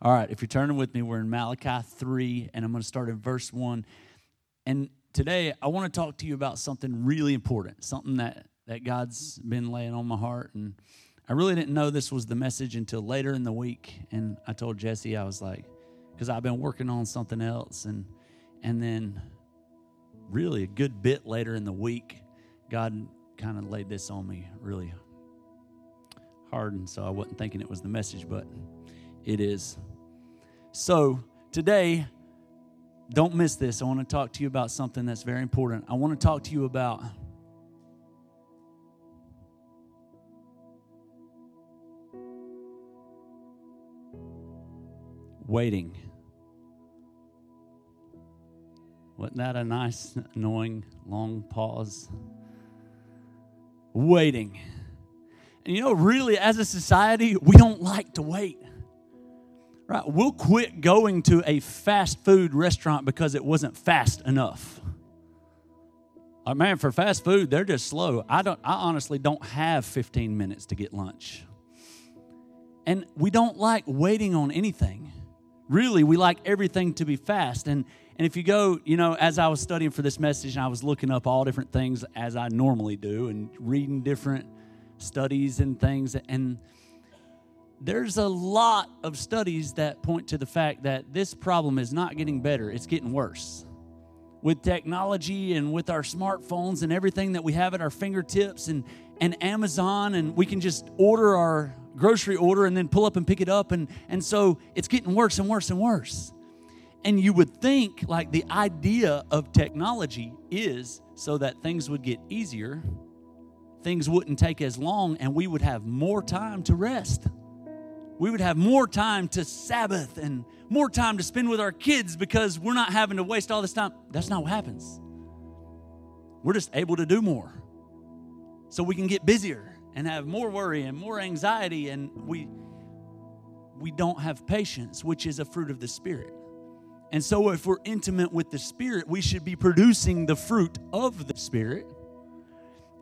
All right, if you're turning with me, we're in Malachi 3, and I'm going to start in verse 1. And today, I want to talk to you about something really important, something that, that God's been laying on my heart. And I really didn't know this was the message until later in the week. And I told Jesse, I was like, because I've been working on something else. And, and then, really, a good bit later in the week, God kind of laid this on me really hard. And so I wasn't thinking it was the message, but it is. So today, don't miss this. I want to talk to you about something that's very important. I want to talk to you about waiting. Wasn't that a nice, annoying, long pause? Waiting. And you know, really, as a society, we don't like to wait. Right? We'll quit going to a fast food restaurant because it wasn't fast enough. Oh, man, for fast food, they're just slow. I don't I honestly don't have 15 minutes to get lunch. And we don't like waiting on anything. Really, we like everything to be fast. And and if you go, you know, as I was studying for this message and I was looking up all different things as I normally do and reading different studies and things and there's a lot of studies that point to the fact that this problem is not getting better, it's getting worse. With technology and with our smartphones and everything that we have at our fingertips and, and Amazon, and we can just order our grocery order and then pull up and pick it up. And, and so it's getting worse and worse and worse. And you would think, like, the idea of technology is so that things would get easier, things wouldn't take as long, and we would have more time to rest we would have more time to Sabbath and more time to spend with our kids because we're not having to waste all this time. That's not what happens. We're just able to do more. So we can get busier and have more worry and more anxiety and we we don't have patience, which is a fruit of the spirit. And so if we're intimate with the spirit, we should be producing the fruit of the spirit.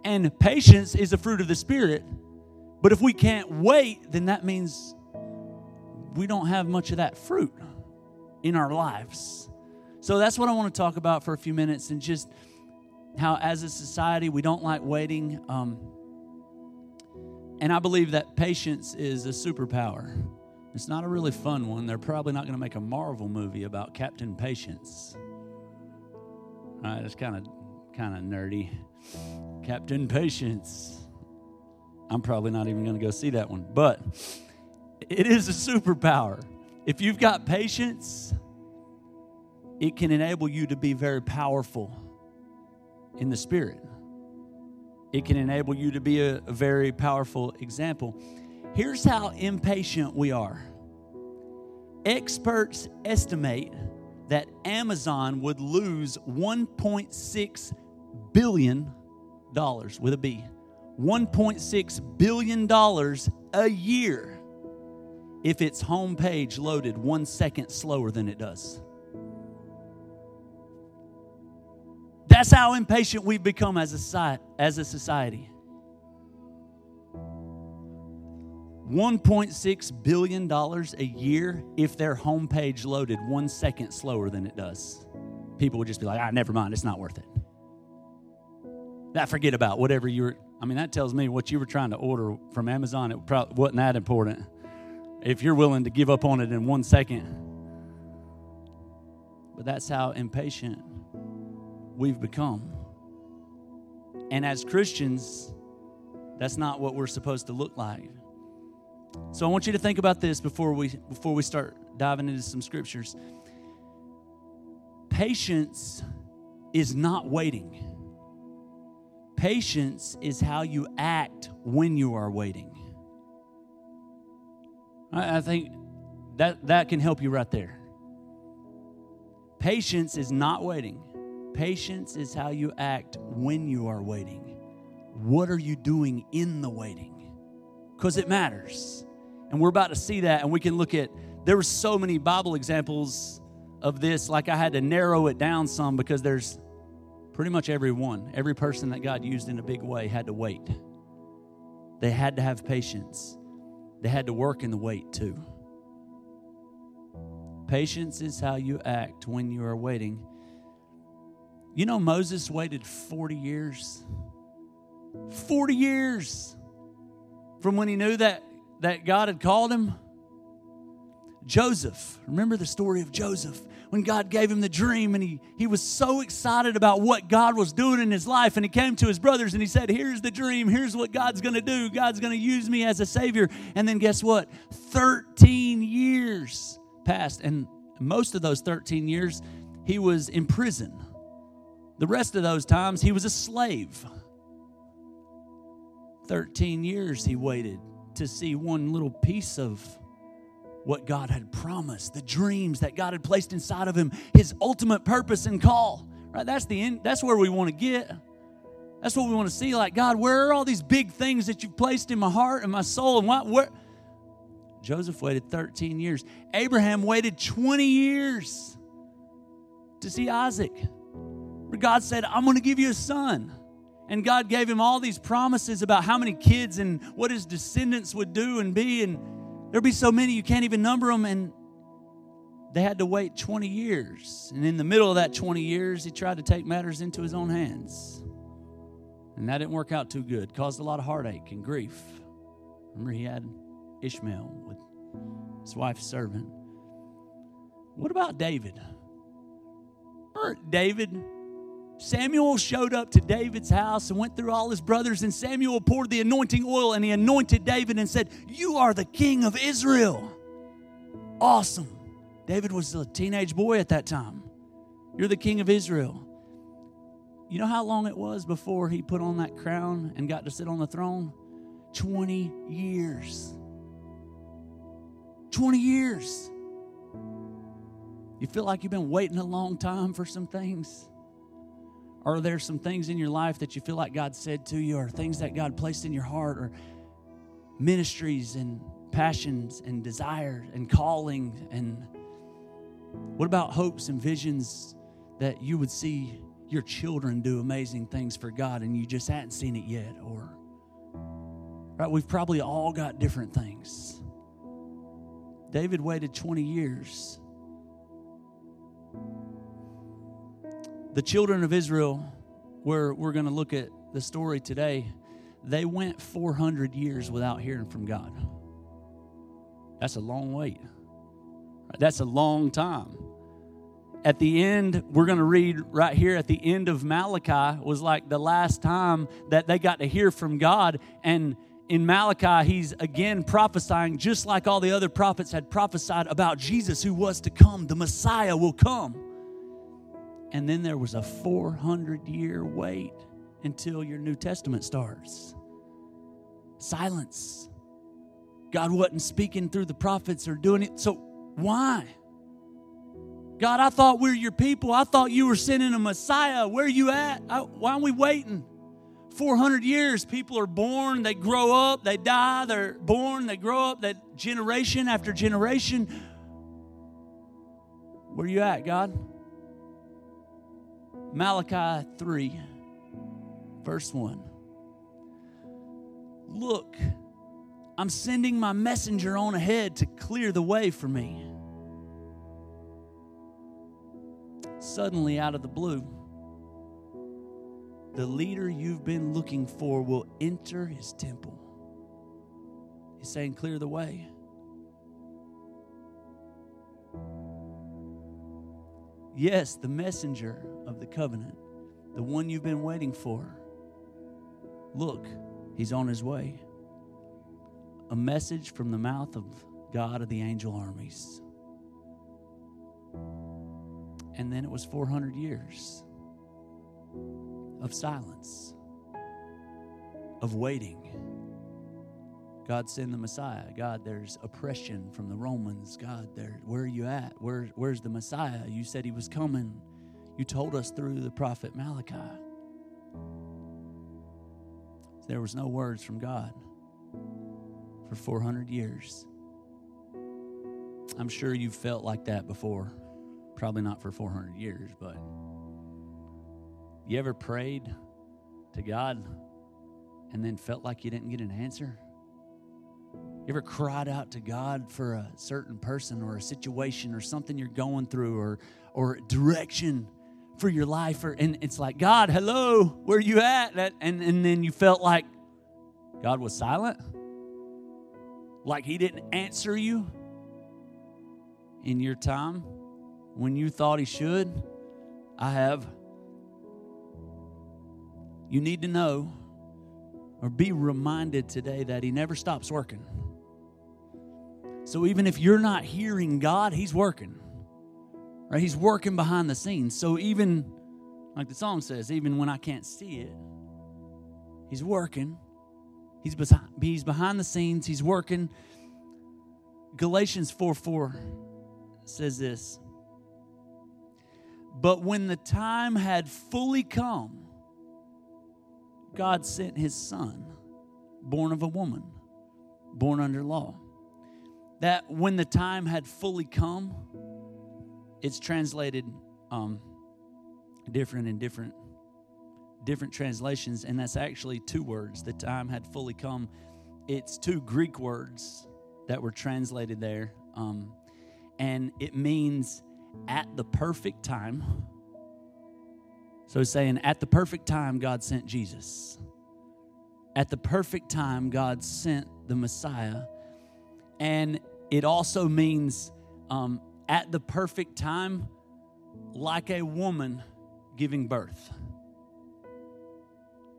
And patience is a fruit of the spirit. But if we can't wait, then that means we don't have much of that fruit in our lives. So that's what I want to talk about for a few minutes and just how, as a society, we don't like waiting. Um, and I believe that patience is a superpower. It's not a really fun one. They're probably not going to make a Marvel movie about Captain Patience. All right, it's kind of kind of nerdy. Captain Patience. I'm probably not even going to go see that one, but it is a superpower. If you've got patience, it can enable you to be very powerful in the spirit. It can enable you to be a, a very powerful example. Here's how impatient we are experts estimate that Amazon would lose 1.6 billion dollars with a B. 1.6 billion dollars a year if its homepage loaded one second slower than it does. That's how impatient we've become as a, as a society. $1.6 billion a year if their homepage loaded one second slower than it does. People would just be like, ah, never mind, it's not worth it. That forget about whatever you were. I mean, that tells me what you were trying to order from Amazon, it probably wasn't that important if you're willing to give up on it in one second. But that's how impatient we've become. And as Christians, that's not what we're supposed to look like. So I want you to think about this before we before we start diving into some scriptures. Patience is not waiting. Patience is how you act when you are waiting. I, I think that, that can help you right there. Patience is not waiting. Patience is how you act when you are waiting. What are you doing in the waiting? Because it matters. And we're about to see that, and we can look at, there were so many Bible examples of this, like I had to narrow it down some because there's pretty much every one, every person that God used in a big way had to wait. They had to have patience they had to work in the wait too. Patience is how you act when you are waiting. You know, Moses waited 40 years. 40 years from when he knew that, that God had called him. Joseph, remember the story of Joseph when God gave him the dream and he, he was so excited about what God was doing in his life. And he came to his brothers and he said, Here's the dream. Here's what God's going to do. God's going to use me as a Savior. And then guess what? 13 years passed. And most of those 13 years, he was in prison. The rest of those times, he was a slave. 13 years he waited to see one little piece of what God had promised, the dreams that God had placed inside of him, his ultimate purpose and call. Right? That's the end, that's where we want to get. That's what we want to see. Like, God, where are all these big things that you've placed in my heart and my soul? And what where Joseph waited 13 years. Abraham waited 20 years to see Isaac. Where God said, I'm going to give you a son. And God gave him all these promises about how many kids and what his descendants would do and be. And There'll be so many you can't even number them. And they had to wait 20 years. And in the middle of that 20 years, he tried to take matters into his own hands. And that didn't work out too good, caused a lot of heartache and grief. Remember, he had Ishmael with his wife's servant. What about David? Remember David Samuel showed up to David's house and went through all his brothers, and Samuel poured the anointing oil and he anointed David and said, You are the king of Israel. Awesome. David was a teenage boy at that time. You're the king of Israel. You know how long it was before he put on that crown and got to sit on the throne? 20 years. 20 years. You feel like you've been waiting a long time for some things? Are there some things in your life that you feel like God said to you, or things that God placed in your heart, or ministries and passions and desires and calling? And what about hopes and visions that you would see your children do amazing things for God and you just hadn't seen it yet? Or, right, we've probably all got different things. David waited 20 years The children of Israel, where we're going to look at the story today, they went 400 years without hearing from God. That's a long wait. That's a long time. At the end, we're going to read right here at the end of Malachi was like the last time that they got to hear from God. And in Malachi, he's again prophesying, just like all the other prophets had prophesied about Jesus who was to come. The Messiah will come. And then there was a 400 year wait until your New Testament starts. Silence. God wasn't speaking through the prophets or doing it. So why? God, I thought we are your people. I thought you were sending a Messiah. Where are you at? I, why are we waiting? 400 years, people are born, they grow up, they die, they're born, they grow up, that generation after generation. Where are you at, God? Malachi 3, verse 1. Look, I'm sending my messenger on ahead to clear the way for me. Suddenly, out of the blue, the leader you've been looking for will enter his temple. He's saying, Clear the way. Yes, the messenger of the covenant, the one you've been waiting for. Look, he's on his way. A message from the mouth of God of the angel armies. And then it was 400 years of silence, of waiting God send the Messiah. God, there's oppression from the Romans. God, there, where are you at? Where, where's the Messiah? You said he was coming. You told us through the prophet Malachi. There was no words from God for 400 years. I'm sure you've felt like that before. Probably not for 400 years, but you ever prayed to God and then felt like you didn't get an answer? You ever cried out to God for a certain person or a situation or something you're going through or, or direction for your life? Or, and it's like, God, hello, where you at? And, and then you felt like God was silent? Like he didn't answer you in your time when you thought he should? I have. You need to know or be reminded today that he never stops working. So even if you're not hearing God, He's working. Right? He's working behind the scenes. So even like the song says, even when I can't see it, He's working. He's behind, he's behind the scenes. He's working. Galatians 4 4 says this. But when the time had fully come, God sent his son, born of a woman, born under law that when the time had fully come, it's translated um, different in different different translations, and that's actually two words. The time had fully come. It's two Greek words that were translated there, um, and it means at the perfect time. So saying at the perfect time, God sent Jesus. At the perfect time, God sent the Messiah and it also means um, at the perfect time, like a woman giving birth.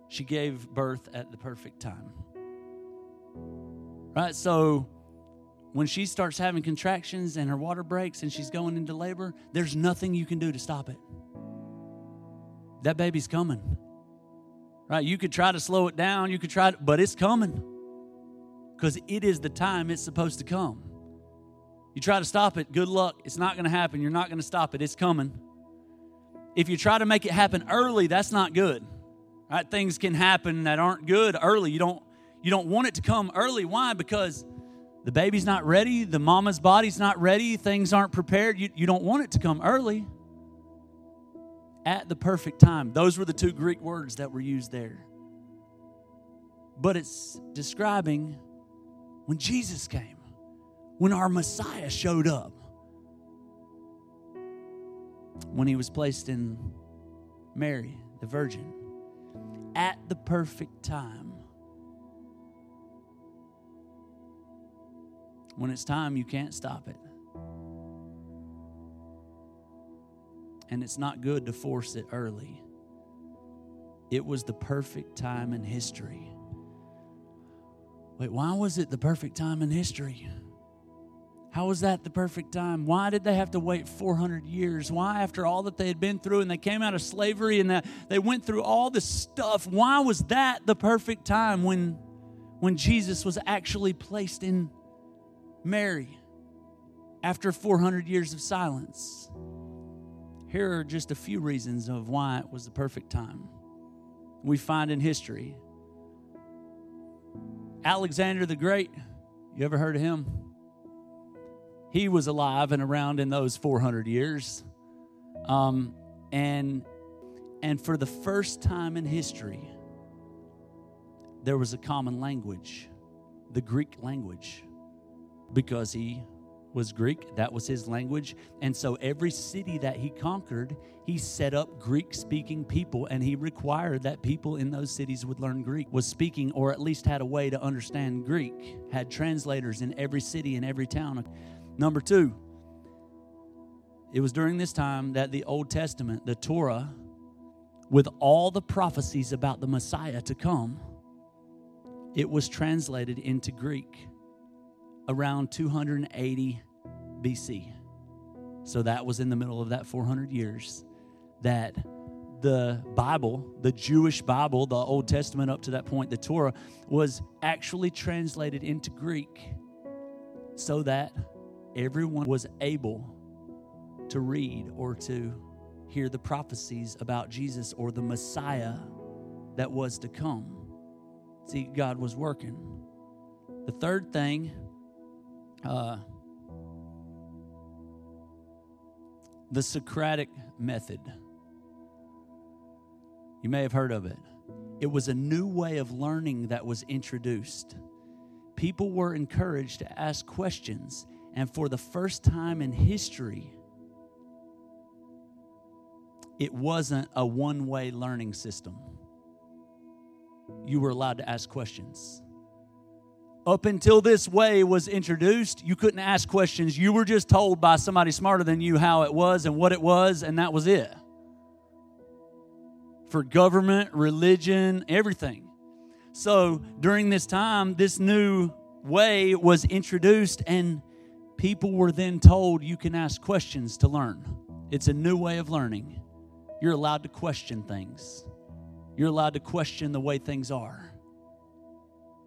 She gave birth at the perfect time. Right? So when she starts having contractions and her water breaks and she's going into labor, there's nothing you can do to stop it. That baby's coming. Right? You could try to slow it down, you could try to, but it's coming because it is the time it's supposed to come. You try to stop it, good luck. It's not going to happen. You're not going to stop it. It's coming. If you try to make it happen early, that's not good. Right? Things can happen that aren't good early. You don't you don't want it to come early. Why? Because the baby's not ready, the mama's body's not ready, things aren't prepared. You, you don't want it to come early. At the perfect time. Those were the two Greek words that were used there. But it's describing when Jesus came, when our Messiah showed up, when he was placed in Mary, the Virgin, at the perfect time. When it's time, you can't stop it. And it's not good to force it early. It was the perfect time in history Wait, why was it the perfect time in history? How was that the perfect time? Why did they have to wait 400 years? Why, after all that they had been through and they came out of slavery and that they went through all this stuff, why was that the perfect time when, when Jesus was actually placed in Mary after 400 years of silence? Here are just a few reasons of why it was the perfect time. We find in history Alexander the Great, you ever heard of him? He was alive and around in those 400 years. Um, and, and for the first time in history, there was a common language, the Greek language, because he was Greek, that was his language. And so every city that he conquered, he set up Greek speaking people and he required that people in those cities would learn Greek, was speaking or at least had a way to understand Greek, had translators in every city and every town. Number two, it was during this time that the Old Testament, the Torah, with all the prophecies about the Messiah to come, it was translated into Greek around 280 BC. So that was in the middle of that 400 years that the Bible, the Jewish Bible, the Old Testament up to that point, the Torah, was actually translated into Greek so that everyone was able to read or to hear the prophecies about Jesus or the Messiah that was to come. See, God was working. The third thing uh, the Socratic method. You may have heard of it. It was a new way of learning that was introduced. people were encouraged to ask questions. And for the first time in history, it wasn't a one way learning system. You were allowed to ask questions. Up until this way was introduced, you couldn't ask questions. You were just told by somebody smarter than you how it was and what it was, and that was it. For government, religion, everything. So during this time, this new way was introduced, and people were then told you can ask questions to learn. It's a new way of learning. You're allowed to question things, you're allowed to question the way things are.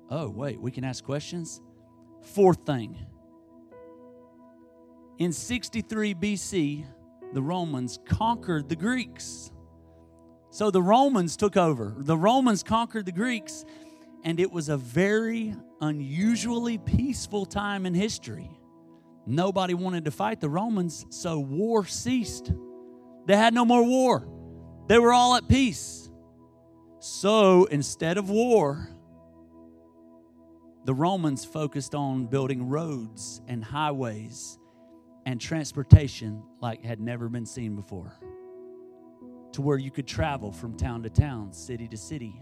Oh, wait, we can ask questions? Fourth thing. In 63 BC, the Romans conquered the Greeks. So the Romans took over. The Romans conquered the Greeks, and it was a very unusually peaceful time in history. Nobody wanted to fight the Romans, so war ceased. They had no more war, they were all at peace. So instead of war, the Romans focused on building roads and highways and transportation like had never been seen before to where you could travel from town to town, city to city.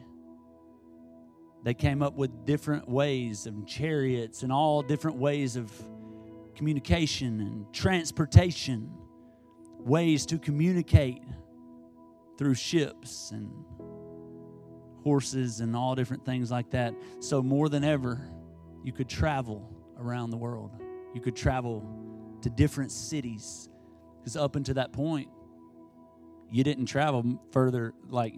They came up with different ways of chariots and all different ways of communication and transportation, ways to communicate through ships and horses and all different things like that. So, more than ever, you could travel around the world. You could travel to different cities. Because up until that point, you didn't travel further, like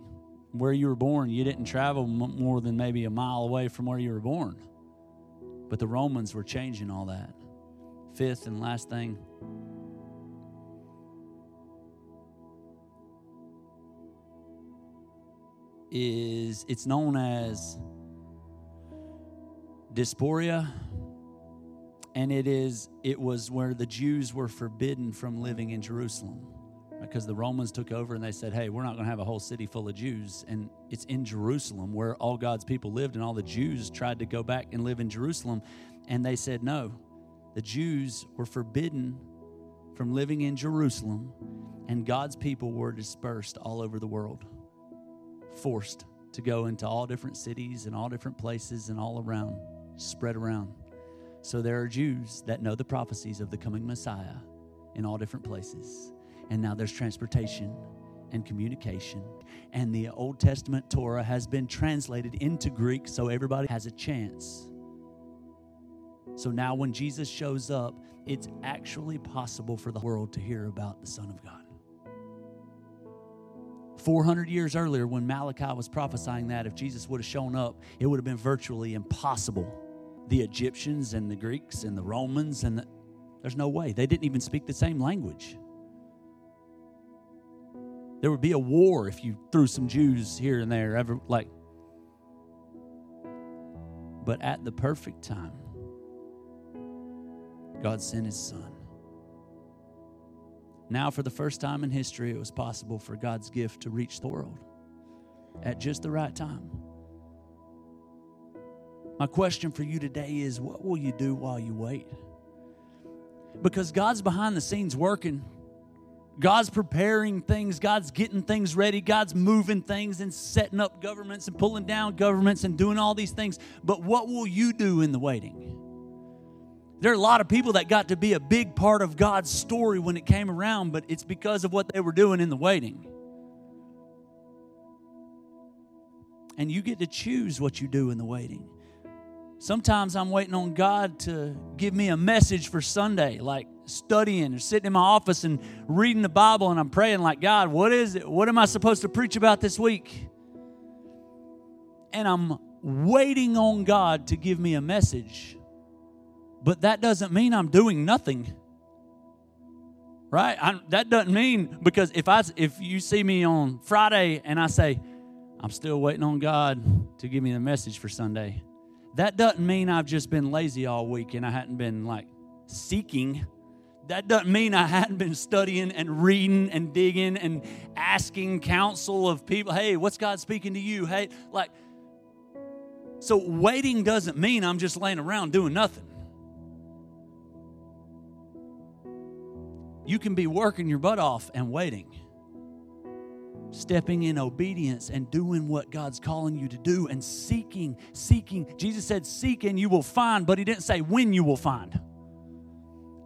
where you were born, you didn't travel m- more than maybe a mile away from where you were born. But the Romans were changing all that. Fifth and last thing is it's known as diaspora and it is it was where the Jews were forbidden from living in Jerusalem because the Romans took over and they said, "Hey, we're not going to have a whole city full of Jews." And it's in Jerusalem where all God's people lived and all the Jews tried to go back and live in Jerusalem and they said, "No. The Jews were forbidden from living in Jerusalem and God's people were dispersed all over the world." Forced to go into all different cities and all different places and all around, spread around. So there are Jews that know the prophecies of the coming Messiah in all different places. And now there's transportation and communication. And the Old Testament Torah has been translated into Greek so everybody has a chance. So now when Jesus shows up, it's actually possible for the world to hear about the Son of God. 400 years earlier, when Malachi was prophesying that, if Jesus would have shown up, it would have been virtually impossible. The Egyptians and the Greeks and the Romans, and the, there's no way. They didn't even speak the same language. There would be a war if you threw some Jews here and there, ever like. But at the perfect time, God sent his son. Now, for the first time in history, it was possible for God's gift to reach the world at just the right time. My question for you today is what will you do while you wait? Because God's behind the scenes working. God's preparing things, God's getting things ready, God's moving things and setting up governments and pulling down governments and doing all these things. But what will you do in the waiting? There are a lot of people that got to be a big part of God's story when it came around, but it's because of what they were doing in the waiting. And you get to choose what you do in the waiting. Sometimes I'm waiting on God to give me a message for Sunday, like studying or sitting in my office and reading the Bible, and I'm praying, like, God, what is it? What am I supposed to preach about this week? And I'm waiting on God to give me a message, but that doesn't mean I'm doing nothing. Right? I, that doesn't mean because if I if you see me on Friday and I say I'm still waiting on God to give me the message for Sunday, that doesn't mean I've just been lazy all week and I hadn't been like seeking that doesn't mean I hadn't been studying and reading and digging and asking counsel of people. Hey, what's God speaking to you? Hey, like, So waiting doesn't mean I'm just laying around doing nothing. You can be working your butt off and waiting stepping in obedience and doing what God's calling you to do and seeking, seeking. Jesus said, Seek and you will find, but He didn't say when you will find.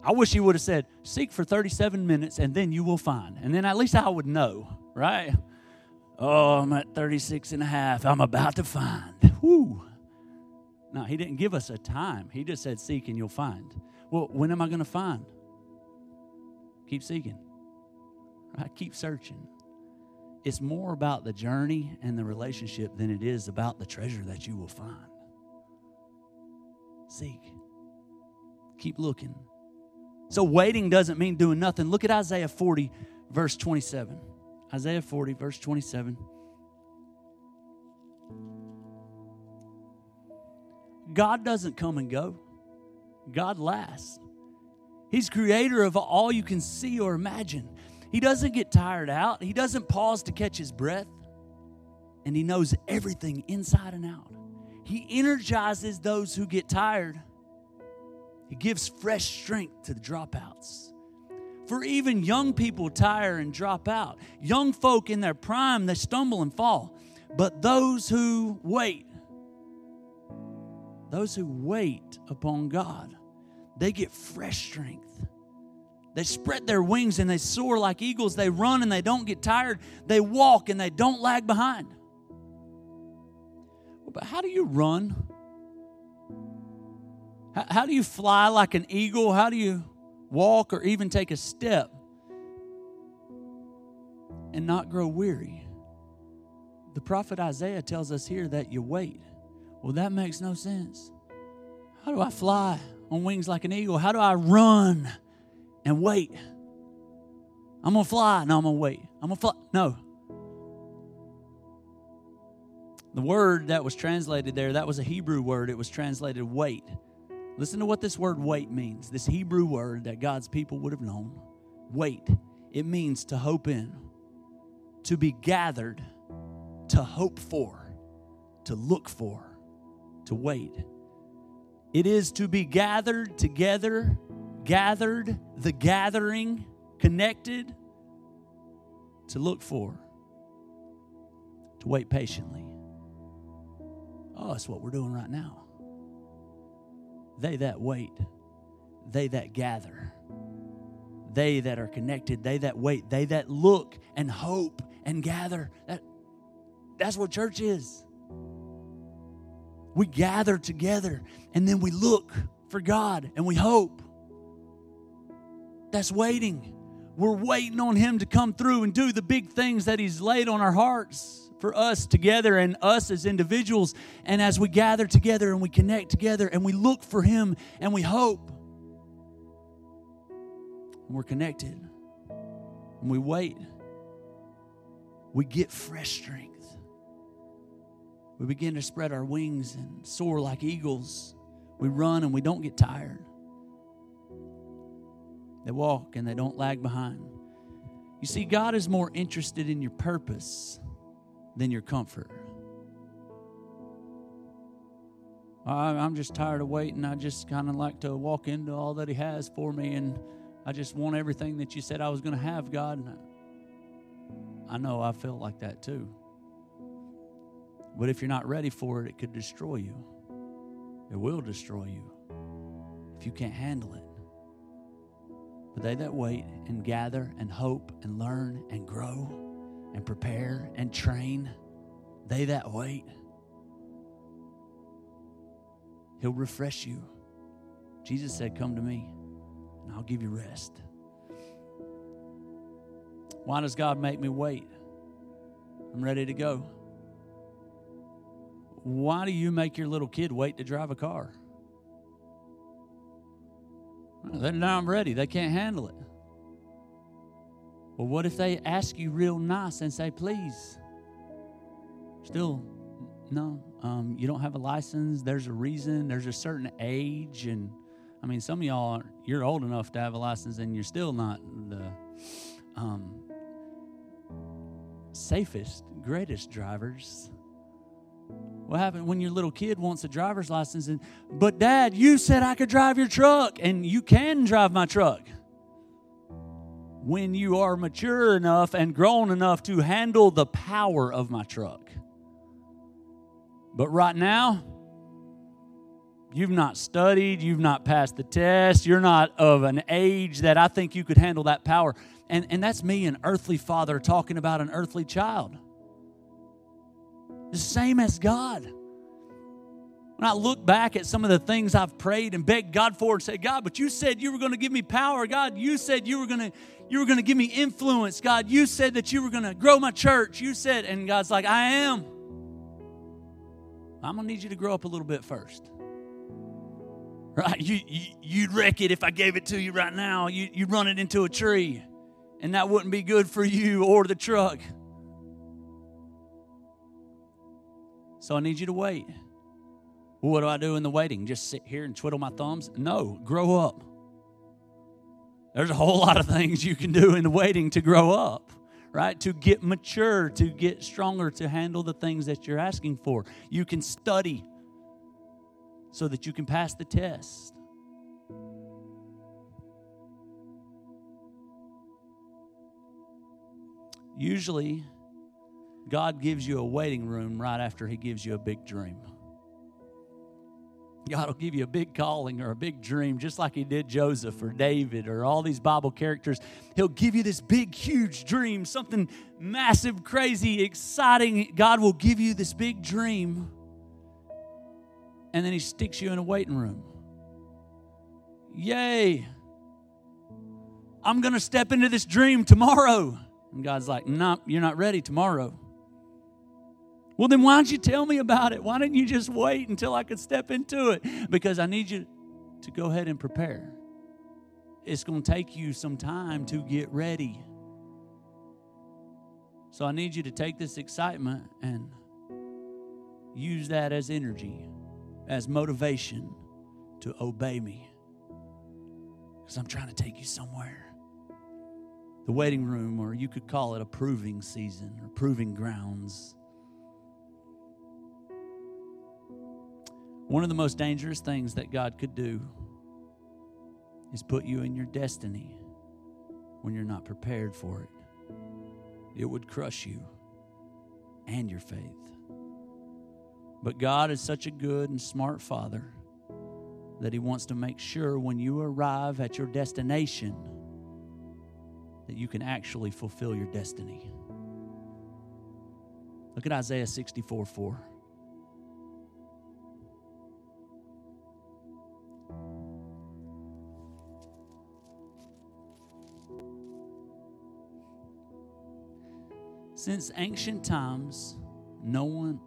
I wish He would have said, Seek for 37 minutes and then you will find. And then at least I would know, right? Oh, I'm at 36 and a half. I'm about to find. Whoo. No, He didn't give us a time. He just said, Seek and you'll find. Well, when am I going to find? Keep seeking. Right? Keep searching it's more about the journey and the relationship than it is about the treasure that you will find. Seek. Keep looking. So, waiting doesn't mean doing nothing. Look at Isaiah 40, verse 27. Isaiah 40, verse 27. God doesn't come and go, God lasts. He's creator of all you can see or imagine. He doesn't get tired out, he doesn't pause to catch his breath, and he knows everything inside and out. He energizes those who get tired. He gives fresh strength to the dropouts. For even young people tire and drop out. Young folk in their prime, they stumble and fall. But those who wait, those who wait upon God, they get fresh strength. They spread their wings and they soar like eagles. They run and they don't get tired. They walk and they don't lag behind. But how do you run? How, do you fly like an eagle? How do you walk or even take a step and not grow weary? The prophet Isaiah tells us here that you wait. Well, that makes no sense. How do I fly on wings like an eagle? How do I run? and wait. I'm going to fly. No, I'm going to wait. I'm going to fly. No. The word that was translated there, that was a Hebrew word. It was translated wait. Listen to what this word wait means. This Hebrew word that God's people would have known. Wait. It means to hope in, to be gathered, to hope for, to look for, to wait. It is to be gathered together gathered, the gathering, connected, to look for, to wait patiently. Oh, that's what we're doing right now. They that wait, they that gather, they that are connected, they that wait, they that look and hope and gather. That, that's what church is. We gather together and then we look for God and we hope. That's waiting. We're waiting on Him to come through and do the big things that He's laid on our hearts for us together and us as individuals. And as we gather together and we connect together and we look for Him and we hope, we're connected and we wait, we get fresh strength. We begin to spread our wings and soar like eagles. We run and we don't get tired. They walk and they don't lag behind. You see, God is more interested in your purpose than your comfort. I'm just tired of waiting. I just kind of like to walk into all that He has for me, and I just want everything that you said I was going to have, God. I know I felt like that too. But if you're not ready for it, it could destroy you. It will destroy you if you can't handle it. But they that wait and gather and hope and learn and grow and prepare and train, they that wait, He'll refresh you. Jesus said, Come to me, and I'll give you rest. Why does God make me wait? I'm ready to go. Why do you make your little kid wait to drive a car? Then now I'm ready. They can't handle it. Well, what if they ask you real nice and say, please? Still, no, um, you don't have a license. There's a reason. There's a certain age. And I mean, some of y'all, you're old enough to have a license and you're still not the um, safest, greatest drivers. What happened when your little kid wants a driver's license and but dad, you said I could drive your truck and you can drive my truck. When you are mature enough and grown enough to handle the power of my truck. But right now, you've not studied, you've not passed the test, you're not of an age that I think you could handle that power. And, and that's me, an earthly father, talking about an earthly child. The same as God. When I look back at some of the things I've prayed and begged God for and said, God, but you said you were going to give me power. God, you said you were going to you were going to give me influence. God, you said that you were going to grow my church. You said, and God's like, I am. I'm going to need you to grow up a little bit first. Right? You, you, would wreck it if I gave it to you right now. You, you'd run it into a tree, and that wouldn't be good for you or the truck. So I need you to wait. Well, what do I do in the waiting? Just sit here and twiddle my thumbs? No, grow up. There's a whole lot of things you can do in the waiting to grow up, right? To get mature, to get stronger, to handle the things that you're asking for. You can study so that you can pass the test. Usually, God gives you a waiting room right after He gives you a big dream. God will give you a big calling or a big dream, just like He did Joseph or David or all these Bible characters. He'll give you this big, huge dream, something massive, crazy, exciting. God will give you this big dream, and then He sticks you in a waiting room. Yay! I'm going to step into this dream tomorrow. And God's like, no, nope, you're not ready tomorrow. Well, then why don't you tell me about it? Why didn't you just wait until I could step into it? Because I need you to go ahead and prepare. It's going to take you some time to get ready. So I need you to take this excitement and use that as energy, as motivation to obey me. Because I'm trying to take you somewhere. The waiting room, or you could call it a proving season or proving grounds. One of the most dangerous things that God could do is put you in your destiny when you're not prepared for it. It would crush you and your faith. But God is such a good and smart Father that He wants to make sure when you arrive at your destination that you can actually fulfill your destiny. Look at Isaiah 64 4. Since ancient times, no one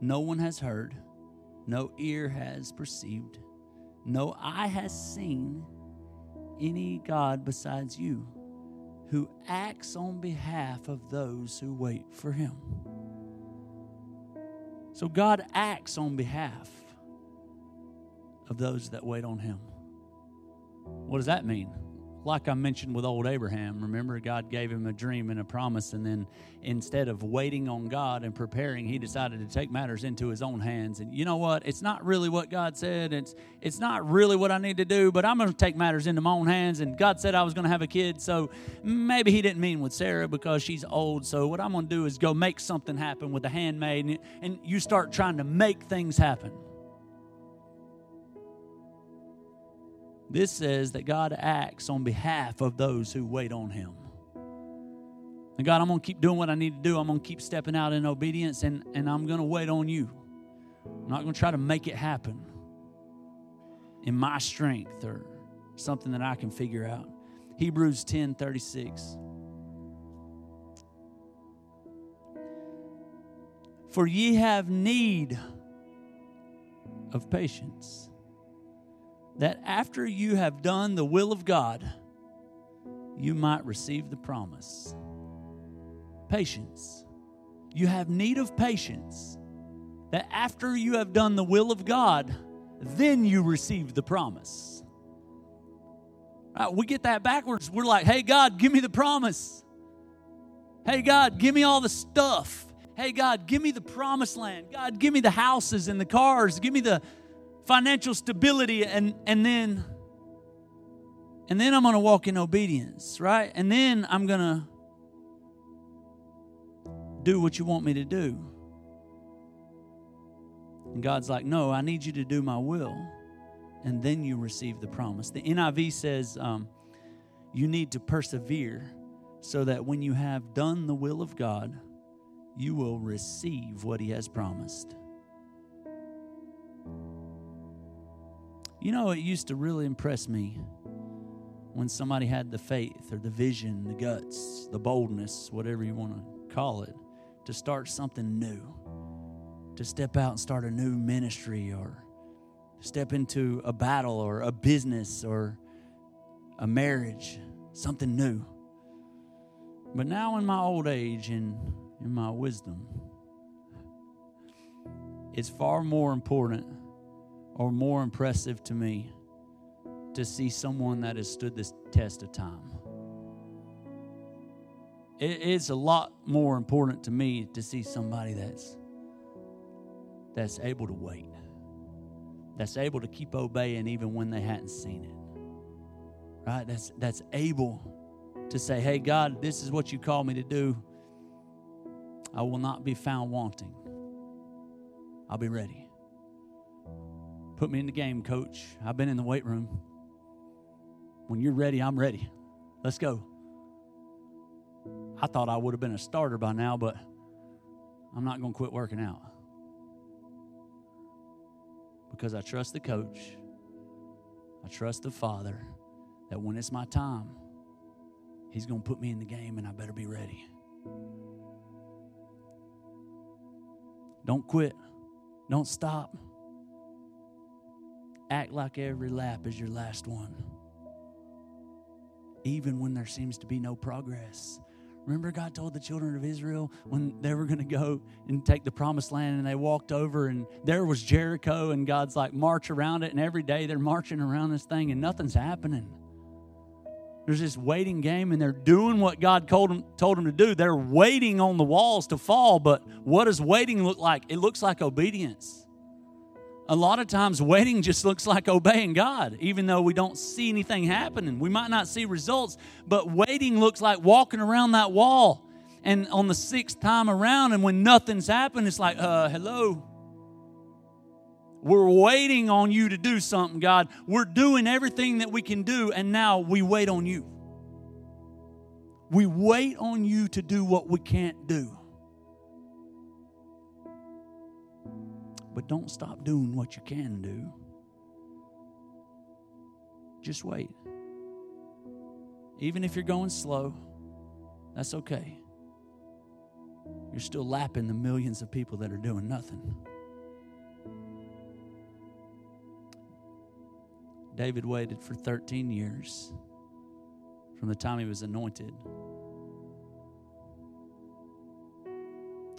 no one has heard, no ear has perceived, no eye has seen any God besides you who acts on behalf of those who wait for him. So God acts on behalf of those that wait on him. What does that mean? Like I mentioned with old Abraham, remember God gave him a dream and a promise, and then instead of waiting on God and preparing, he decided to take matters into his own hands. And you know what? It's not really what God said. It's it's not really what I need to do, but I'm going to take matters into my own hands. And God said I was going to have a kid, so maybe He didn't mean with Sarah because she's old. So what I'm going to do is go make something happen with the handmaid, and you start trying to make things happen. This says that God acts on behalf of those who wait on Him. And God, I'm going to keep doing what I need to do. I'm going to keep stepping out in obedience, and, and I'm going to wait on you. I'm not going to try to make it happen in my strength or something that I can figure out. Hebrews 10 36. For ye have need of patience that after you have done the will of God, you might receive the promise. Patience. You have need of patience that after you have done the will of God, then you receive the promise. Right, we get that backwards. We're like, hey, God, give me the promise. Hey, God, give me all the stuff. Hey, God, give me the promised land. God, give me the houses and the cars. Give me the financial stability. And, and then, and then I'm going to walk in obedience, right? And then I'm going to do what you want me to do. And God's like, no, I need you to do my will. And then you receive the promise. The NIV says um, you need to persevere so that when you have done the will of God, you will receive what He has promised. You know, it used to really impress me when somebody had the faith or the vision, the guts, the boldness, whatever you want to call it, to start something new, to step out and start a new ministry or step into a battle or a business or a marriage, something new. But now, in my old age and in my wisdom, it's far more important or more impressive to me to see someone that has stood this test of time. It's a lot more important to me to see somebody that's that's able to wait, that's able to keep obeying even when they hadn't seen it. Right? That's that's able to say, "Hey God, this is what you call me to do. I will not be found wanting. I'll be ready." Put me in the game, coach. I've been in the weight room. When you're ready, I'm ready. Let's go. I thought I would have been a starter by now, but I'm not going to quit working out. Because I trust the coach, I trust the father that when it's my time, he's going to put me in the game and I better be ready. Don't quit, don't stop act like every lap is your last one, even when there seems to be no progress. Remember, God told the children of Israel when they were going to go and take the promised land, and they walked over, and there was Jericho, and God's like, march around it. And every day they're marching around this thing, and nothing's happening. There's this waiting game, and they're doing what God told them, told them to do. They're waiting on the walls to fall, but what does waiting look like? It looks like obedience a lot of times waiting just looks like obeying God, even though we don't see anything happening. We might not see results, but waiting looks like walking around that wall. And on the sixth time around, and when nothing's happened, it's like, uh, hello. We're waiting on you to do something, God. We're doing everything that we can do, and now we wait on you. We wait on you to do what we can't do. But don't stop doing what you can do. Just wait. Even if you're going slow, that's okay. You're still lapping the millions of people that are doing nothing. David waited for 13 years from the time he was anointed.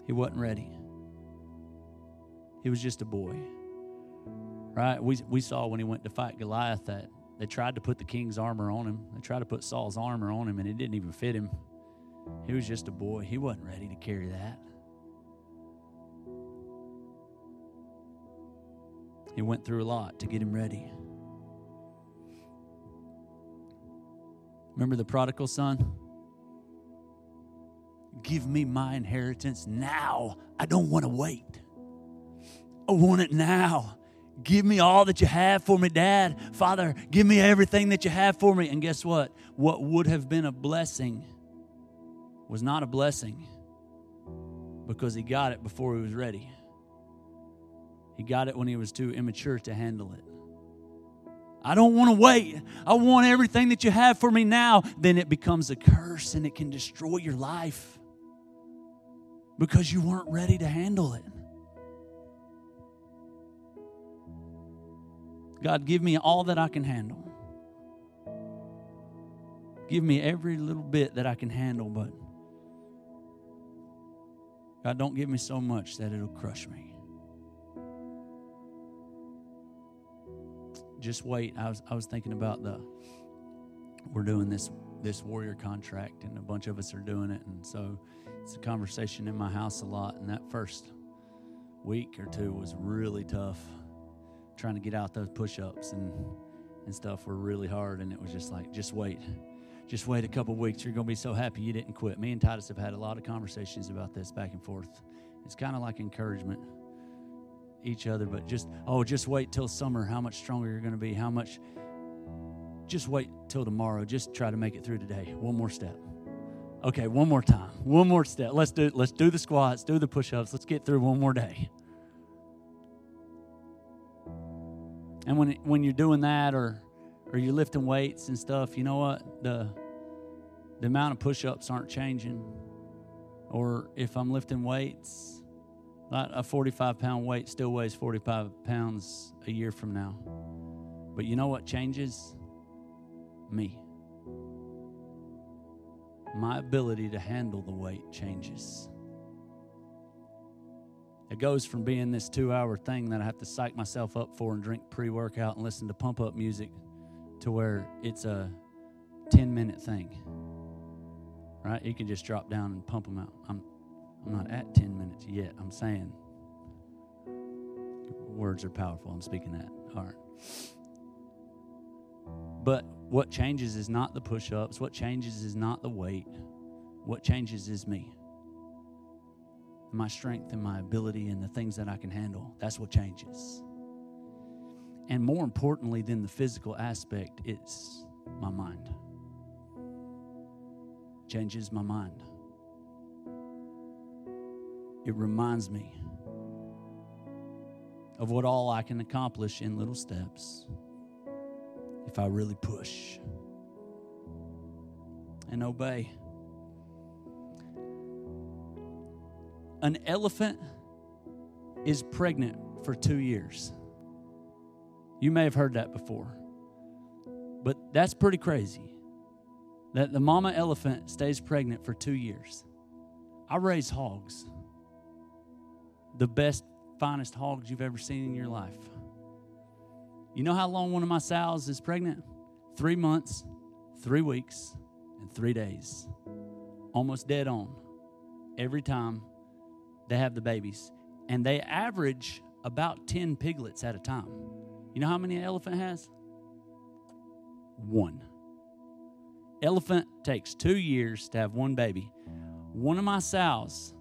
He wasn't ready. He was just a boy. Right? We, we saw when he went to fight Goliath that they tried to put the king's armor on him. They tried to put Saul's armor on him, and it didn't even fit him. He was just a boy. He wasn't ready to carry that. He went through a lot to get him ready. Remember the prodigal son? Give me my inheritance now. I don't want to wait. I want it now. Give me all that you have for me, Dad. Father, give me everything that you have for me. And guess what? What would have been a blessing was not a blessing because he got it before he was ready. He got it when he was too immature to handle it. I don't want to wait. I want everything that you have for me now. Then it becomes a curse and it can destroy your life because you weren't ready to handle it. God, give me all that I can handle. Give me every little bit that I can handle, but God, don't give me so much that it'll crush me. Just wait. I was, I was thinking about the we're doing this this warrior contract, and a bunch of us are doing it, and so it's a conversation in my house a lot. And that first week or two was really tough, trying to get out those push-ups and and stuff were really hard, and it was just like, just wait, just wait a couple weeks. You're gonna be so happy you didn't quit. Me and Titus have had a lot of conversations about this back and forth. It's kind of like encouragement each other, but just oh, just wait till summer. How much stronger you're gonna be? How much just wait till tomorrow. Just try to make it through today. One more step. Okay, one more time. One more step. Let's do let's do the squats, do the push-ups. Let's get through one more day. And when when you're doing that or or you're lifting weights and stuff, you know what? The the amount of push-ups aren't changing. Or if I'm lifting weights, a 45 pound weight still weighs 45 pounds a year from now. But you know what changes? me. My ability to handle the weight changes. It goes from being this two hour thing that I have to psych myself up for and drink pre workout and listen to pump up music to where it's a 10 minute thing. Right? You can just drop down and pump them out. I'm, I'm not at 10 minutes yet. I'm saying words are powerful. I'm speaking that. All right. But what changes is not the push ups, what changes is not the weight. What changes is me. My strength and my ability and the things that I can handle. That's what changes. And more importantly than the physical aspect, it's my mind. Changes my mind. It reminds me of what all I can accomplish in little steps if I really push and obey. An elephant is pregnant for two years. You may have heard that before, but that's pretty crazy that the mama elephant stays pregnant for two years. I raise hogs, the best, finest hogs you've ever seen in your life. You know how long one of my sows is pregnant? Three months, three weeks, and three days. Almost dead on every time they have the babies. And they average about 10 piglets at a time. You know how many an elephant has? One. Elephant takes two years to have one baby. One of my sows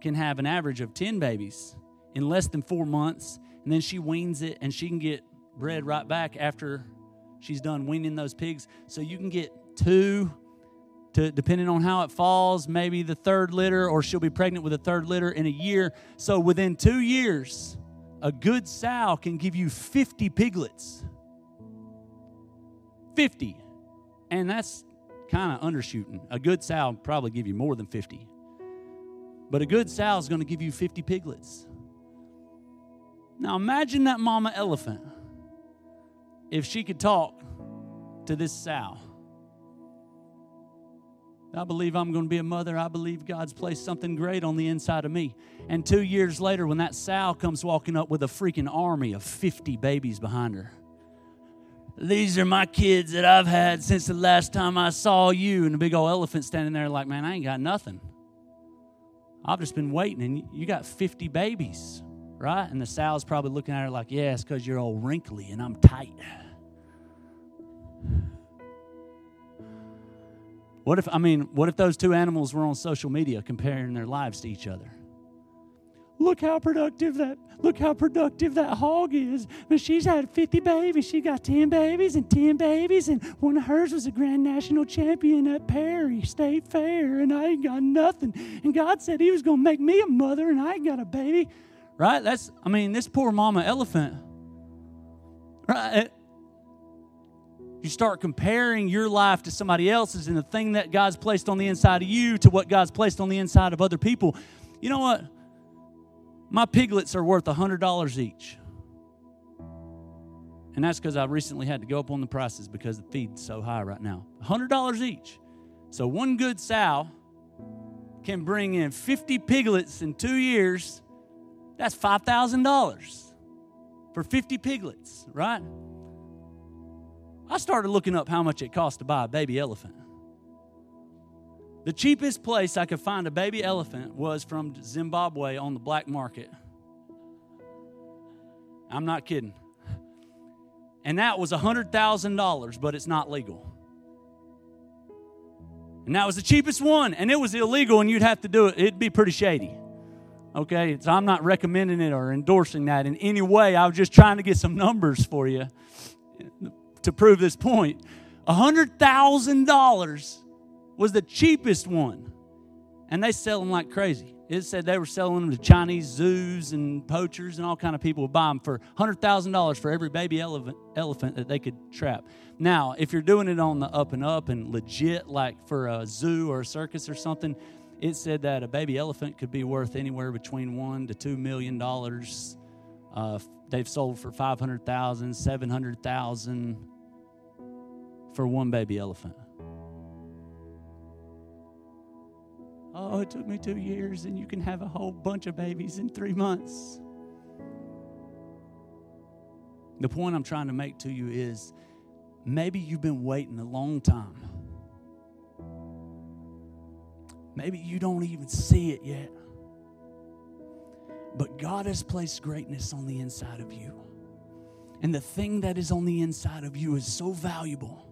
can have an average of 10 babies in less than four months, and then she weans it and she can get bred right back after she's done weaning those pigs. So you can get two to depending on how it falls, maybe the third litter, or she'll be pregnant with a third litter in a year. So within two years, a good sow can give you 50 piglets. 50. And that's kind of undershooting. A good sow probably give you more than 50. But a good sow is going to give you 50 piglets. Now imagine that mama elephant if she could talk to this sow. I believe I'm going to be a mother. I believe God's placed something great on the inside of me. And two years later, when that sow comes walking up with a freaking army of 50 babies behind her, these are my kids that I've had since the last time I saw you. And the big old elephant standing there, like, man, I ain't got nothing. I've just been waiting, and you got 50 babies, right? And the sow's probably looking at her like, yeah, it's because you're all wrinkly and I'm tight. What if, I mean, what if those two animals were on social media comparing their lives to each other? Look how productive that look how productive that hog is. But she's had 50 babies. She got 10 babies and 10 babies, and one of hers was a grand national champion at Perry State Fair, and I ain't got nothing. And God said He was gonna make me a mother, and I ain't got a baby. Right? That's I mean, this poor mama elephant. Right? You start comparing your life to somebody else's and the thing that God's placed on the inside of you to what God's placed on the inside of other people, you know what? My piglets are worth $100 each. And that's because I recently had to go up on the prices because the feed's so high right now. $100 each. So one good sow can bring in 50 piglets in two years. That's $5,000 for 50 piglets, right? I started looking up how much it cost to buy a baby elephant. The cheapest place I could find a baby elephant was from Zimbabwe on the black market. I'm not kidding. And that was $100,000, but it's not legal. And that was the cheapest one, and it was illegal, and you'd have to do it. It'd be pretty shady. Okay, so I'm not recommending it or endorsing that in any way. I was just trying to get some numbers for you to prove this point. $100,000 was the cheapest one. And they sell them like crazy. It said they were selling them to Chinese zoos and poachers and all kind of people would buy them for $100,000 for every baby elephant, elephant that they could trap. Now, if you're doing it on the up and up and legit, like for a zoo or a circus or something, it said that a baby elephant could be worth anywhere between one to two million dollars. Uh, they've sold for 500,000, 700,000 for one baby elephant. Oh, it took me two years, and you can have a whole bunch of babies in three months. The point I'm trying to make to you is maybe you've been waiting a long time. Maybe you don't even see it yet. But God has placed greatness on the inside of you. And the thing that is on the inside of you is so valuable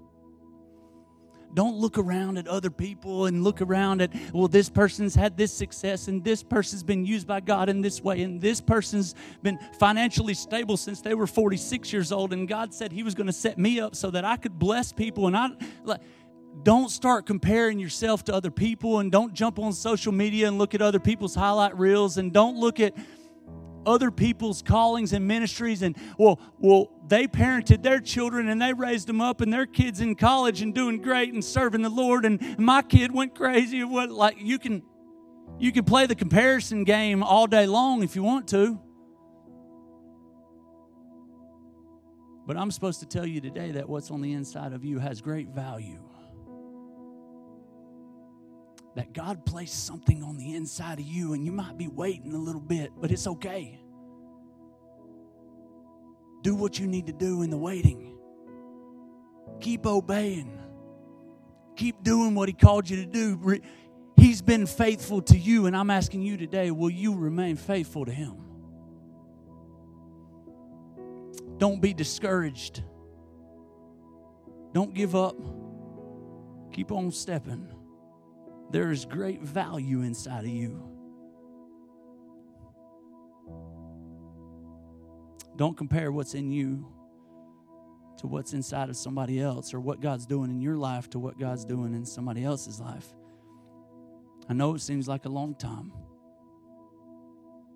don't look around at other people and look around at, well, this person's had this success and this person's been used by God in this way and this person's been financially stable since they were 46 years old and God said He was going to set me up so that I could bless people. And I, like, don't start comparing yourself to other people and don't jump on social media and look at other people's highlight reels and don't look at other people's callings and ministries and well well they parented their children and they raised them up and their kids in college and doing great and serving the lord. And my kid went crazy. And what like you can you can play the comparison game all day long if you want to. But i'm supposed to tell you today that what's on the inside of you has great value that God placed something on the inside of you and you might be waiting a little bit, but it's okay. Do what you need to do in the waiting. Keep obeying. Keep doing what He called you to do. He's been faithful to you, and I'm asking you today will you remain faithful to Him? Don't be discouraged. Don't give up. Keep on stepping. There is great value inside of you. Don't compare what's in you to what's inside of somebody else or what God's doing in your life to what God's doing in somebody else's life. I know it seems like a long time.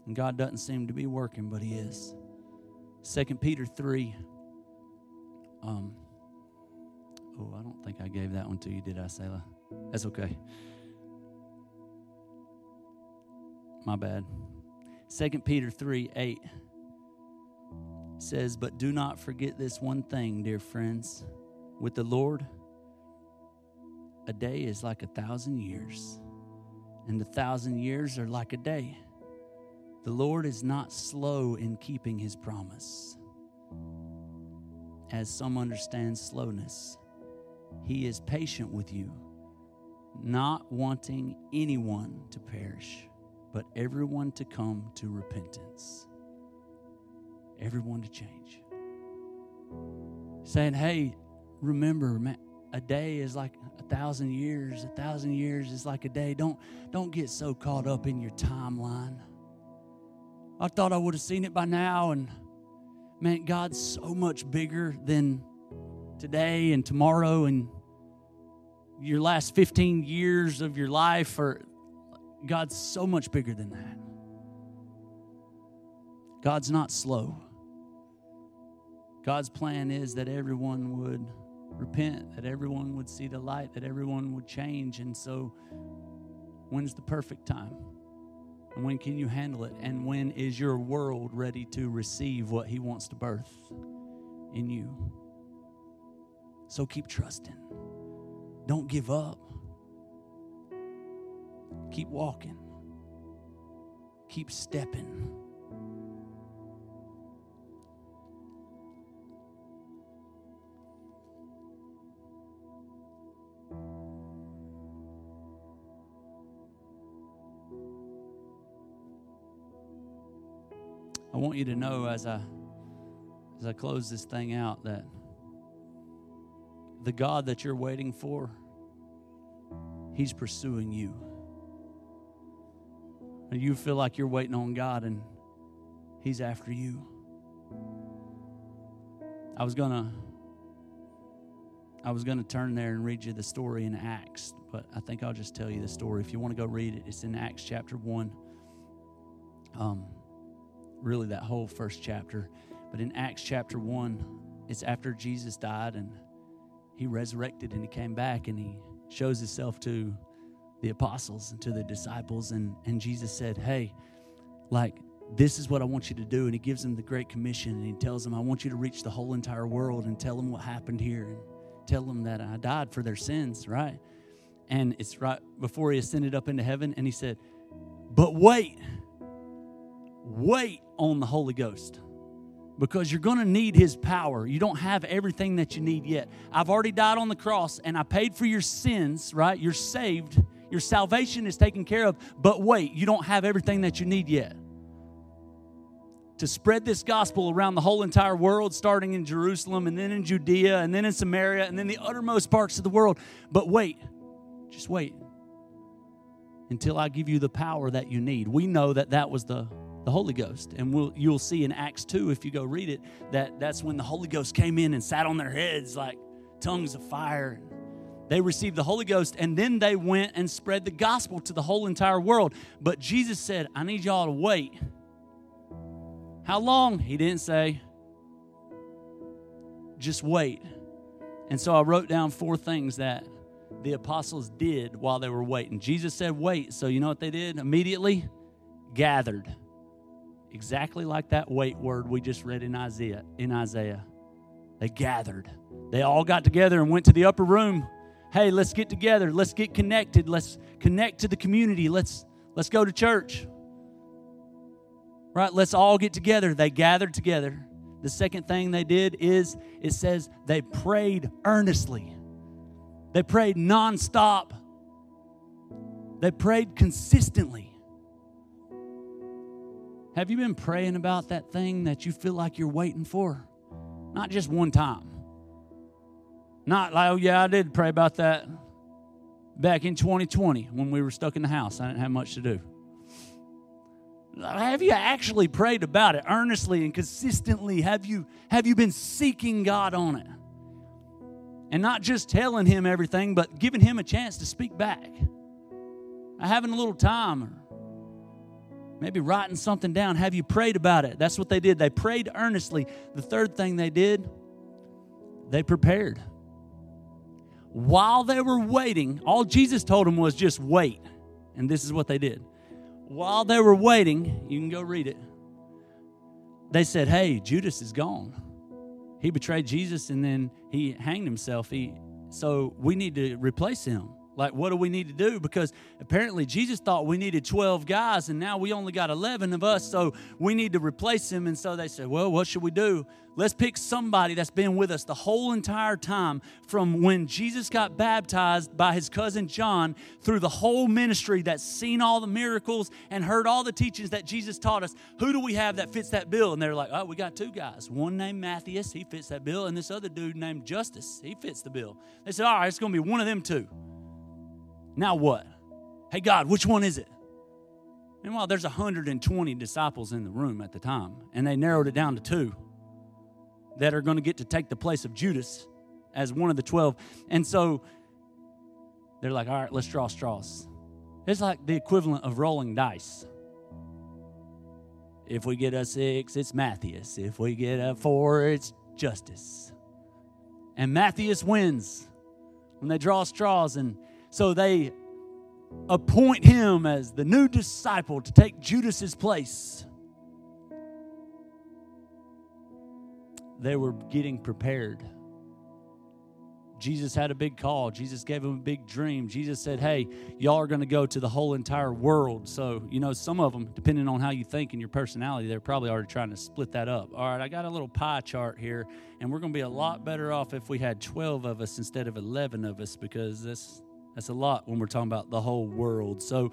And God doesn't seem to be working, but He is. 2 Peter 3. Um, oh, I don't think I gave that one to you, did I, Selah? That's okay. My bad. 2 Peter 3 8 says, But do not forget this one thing, dear friends. With the Lord, a day is like a thousand years, and a thousand years are like a day. The Lord is not slow in keeping his promise, as some understand slowness. He is patient with you, not wanting anyone to perish but everyone to come to repentance, everyone to change. Saying, hey, remember, man, a day is like a thousand years, a thousand years is like a day. Don't, don't get so caught up in your timeline. I thought I would have seen it by now, and man, God's so much bigger than today and tomorrow and your last 15 years of your life or God's so much bigger than that. God's not slow. God's plan is that everyone would repent, that everyone would see the light, that everyone would change. And so, when's the perfect time? And when can you handle it? And when is your world ready to receive what He wants to birth in you? So keep trusting. Don't give up. Keep walking. Keep stepping. I want you to know as I as I close this thing out that the God that you're waiting for, he's pursuing you. And you feel like you're waiting on God and He's after you. I was gonna I was gonna turn there and read you the story in Acts, but I think I'll just tell you the story. If you want to go read it, it's in Acts chapter one. Um, really that whole first chapter. But in Acts chapter one, it's after Jesus died and he resurrected and he came back and he shows himself to the apostles and to the disciples and, and jesus said hey like this is what i want you to do and he gives them the great commission and he tells them i want you to reach the whole entire world and tell them what happened here and tell them that i died for their sins right and it's right before he ascended up into heaven and he said but wait wait on the holy ghost because you're going to need his power. You don't have everything that you need yet. I've already died on the cross and I paid for your sins, right? You're saved. Your salvation is taken care of. But wait, you don't have everything that you need yet. To spread this gospel around the whole entire world, starting in Jerusalem and then in Judea and then in Samaria and then the uttermost parts of the world. But wait, just wait until I give you the power that you need. We know that that was the the Holy Ghost. And we'll, you'll see in Acts 2, if you go read it, that that's when the Holy Ghost came in and sat on their heads like tongues of fire. They received the Holy Ghost and then they went and spread the gospel to the whole entire world. But Jesus said, I need y'all to wait. How long? He didn't say. Just wait. And so I wrote down four things that the apostles did while they were waiting. Jesus said, Wait. So you know what they did? Immediately gathered exactly like that wait word we just read in Isaiah. In Isaiah, they gathered. They all got together and went to the upper room. Hey, let's get together. Let's get connected. Let's connect to the community. Let's let's go to church. Right? Let's all get together. They gathered together. The second thing they did is it says they prayed earnestly. They prayed nonstop. They prayed consistently. Have you been praying about that thing that you feel like you're waiting for? Not just one time. Not like, oh, yeah, I did pray about that back in 2020 when we were stuck in the house. I didn't have much to do. Have you actually prayed about it earnestly and consistently? Have you, have you been seeking God on it? And not just telling Him everything, but giving Him a chance to speak back. Having a little time Maybe writing something down. Have you prayed about it? That's what they did. They prayed earnestly. The third thing they did, they prepared. While they were waiting, all Jesus told them was just wait. And this is what they did. While they were waiting, you can go read it. They said, Hey, Judas is gone. He betrayed Jesus and then he hanged himself. He, so we need to replace him. Like, what do we need to do? Because apparently Jesus thought we needed 12 guys, and now we only got 11 of us, so we need to replace him. And so they said, Well, what should we do? Let's pick somebody that's been with us the whole entire time from when Jesus got baptized by his cousin John through the whole ministry that's seen all the miracles and heard all the teachings that Jesus taught us. Who do we have that fits that bill? And they're like, Oh, we got two guys. One named Matthias, he fits that bill, and this other dude named Justus, he fits the bill. They said, All right, it's going to be one of them two. Now what? Hey, God, which one is it? Meanwhile, there's 120 disciples in the room at the time, and they narrowed it down to two that are going to get to take the place of Judas as one of the 12. And so they're like, all right, let's draw straws. It's like the equivalent of rolling dice. If we get a six, it's Matthias. If we get a four, it's Justus. And Matthias wins when they draw straws. And so they appoint him as the new disciple to take Judas's place. They were getting prepared. Jesus had a big call. Jesus gave him a big dream. Jesus said, Hey, y'all are going to go to the whole entire world. So, you know, some of them, depending on how you think and your personality, they're probably already trying to split that up. All right, I got a little pie chart here, and we're going to be a lot better off if we had 12 of us instead of 11 of us because this That's a lot when we're talking about the whole world. So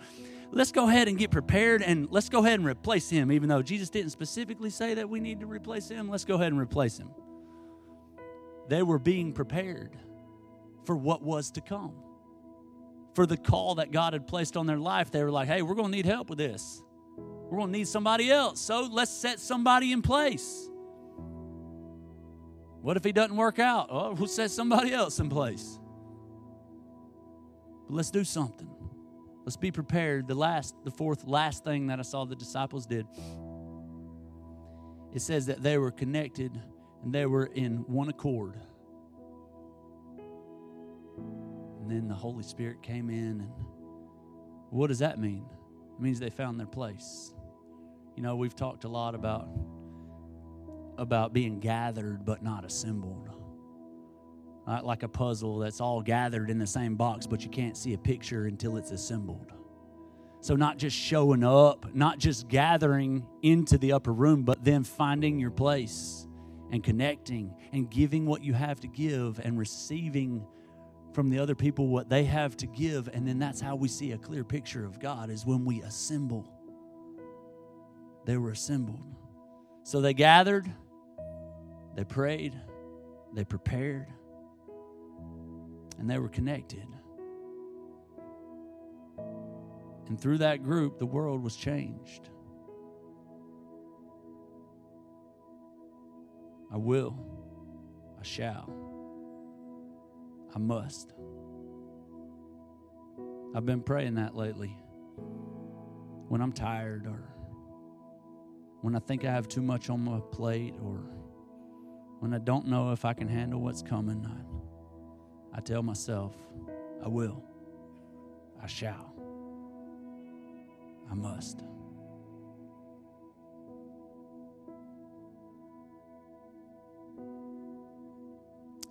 let's go ahead and get prepared and let's go ahead and replace him. Even though Jesus didn't specifically say that we need to replace him, let's go ahead and replace him. They were being prepared for what was to come, for the call that God had placed on their life. They were like, hey, we're going to need help with this. We're going to need somebody else. So let's set somebody in place. What if he doesn't work out? Oh, we'll set somebody else in place. Let's do something. Let's be prepared. The last, the fourth, last thing that I saw the disciples did. It says that they were connected and they were in one accord. And then the Holy Spirit came in, and what does that mean? It means they found their place. You know, we've talked a lot about about being gathered but not assembled. Right? Like a puzzle that's all gathered in the same box, but you can't see a picture until it's assembled. So, not just showing up, not just gathering into the upper room, but then finding your place and connecting and giving what you have to give and receiving from the other people what they have to give. And then that's how we see a clear picture of God is when we assemble. They were assembled. So they gathered, they prayed, they prepared, and they were connected. And through that group, the world was changed. I will, I shall, I must. I've been praying that lately. When I'm tired or when I think I have too much on my plate or when I don't know if I can handle what's coming, I tell myself, I will, I shall, I must.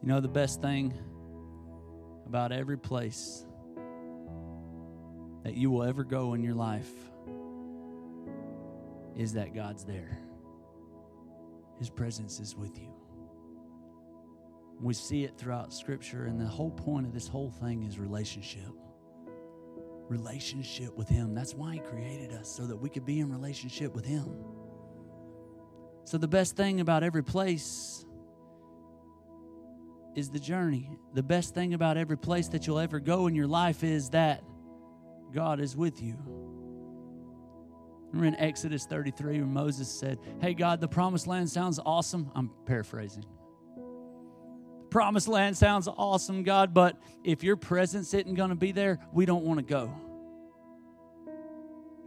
You know, the best thing about every place that you will ever go in your life is that God's there. His presence is with you. We see it throughout Scripture, and the whole point of this whole thing is relationship. Relationship with Him. That's why He created us, so that we could be in relationship with Him. So, the best thing about every place is the journey. The best thing about every place that you'll ever go in your life is that God is with you. Remember in Exodus 33 when Moses said, Hey, God, the promised land sounds awesome. I'm paraphrasing. Promised land sounds awesome, God, but if your presence isn't going to be there, we don't want to go.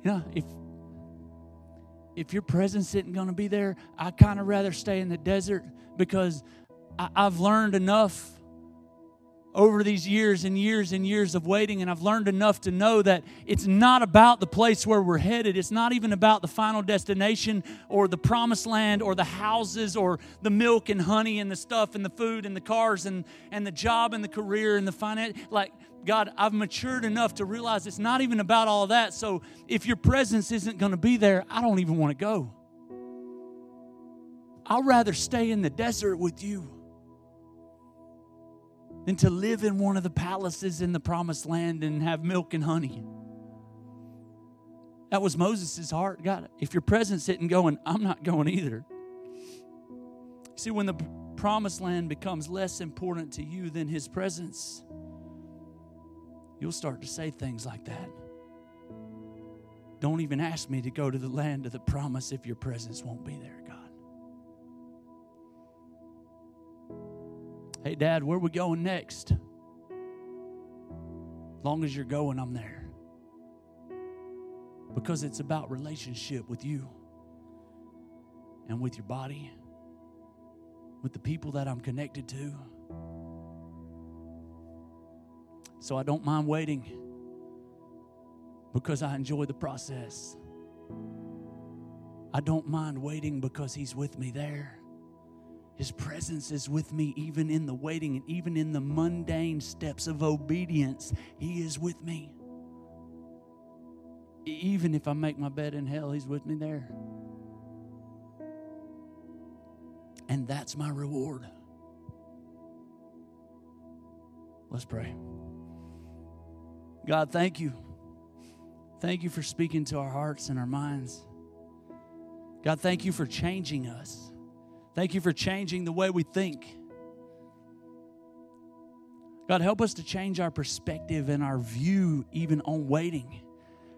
You know, if if your presence isn't going to be there, I kind of rather stay in the desert because I, I've learned enough over these years and years and years of waiting, and I've learned enough to know that it's not about the place where we're headed. It's not even about the final destination or the promised land or the houses or the milk and honey and the stuff and the food and the cars and, and the job and the career and the finance. Like, God, I've matured enough to realize it's not even about all that. So if your presence isn't going to be there, I don't even want to go. I'll rather stay in the desert with you than to live in one of the palaces in the promised land and have milk and honey. That was Moses' heart. God, if your presence isn't going, I'm not going either. See, when the promised land becomes less important to you than his presence, you'll start to say things like that. Don't even ask me to go to the land of the promise if your presence won't be there, Hey, Dad, where we going next? As long as you're going, I'm there. Because it's about relationship with you and with your body, with the people that I'm connected to. So I don't mind waiting because I enjoy the process. I don't mind waiting because He's with me there. His presence is with me even in the waiting and even in the mundane steps of obedience. He is with me. Even if I make my bed in hell, He's with me there. And that's my reward. Let's pray. God, thank you. Thank you for speaking to our hearts and our minds. God, thank you for changing us. Thank you for changing the way we think. God, help us to change our perspective and our view even on waiting.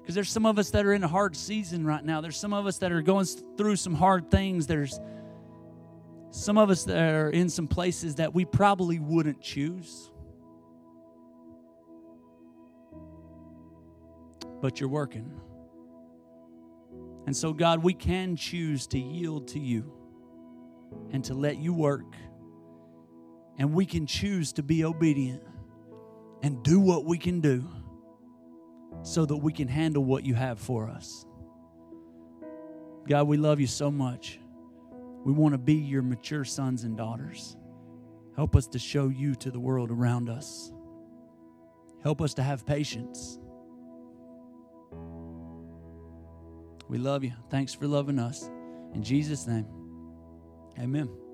Because there's some of us that are in a hard season right now. There's some of us that are going through some hard things. There's some of us that are in some places that we probably wouldn't choose. But you're working. And so, God, we can choose to yield to you and to let you work. And we can choose to be obedient and do what we can do so that we can handle what you have for us. God, we love you so much. We want to be your mature sons and daughters. Help us to show you to the world around us. Help us to have patience. We love you. Thanks for loving us. In Jesus' name, amen.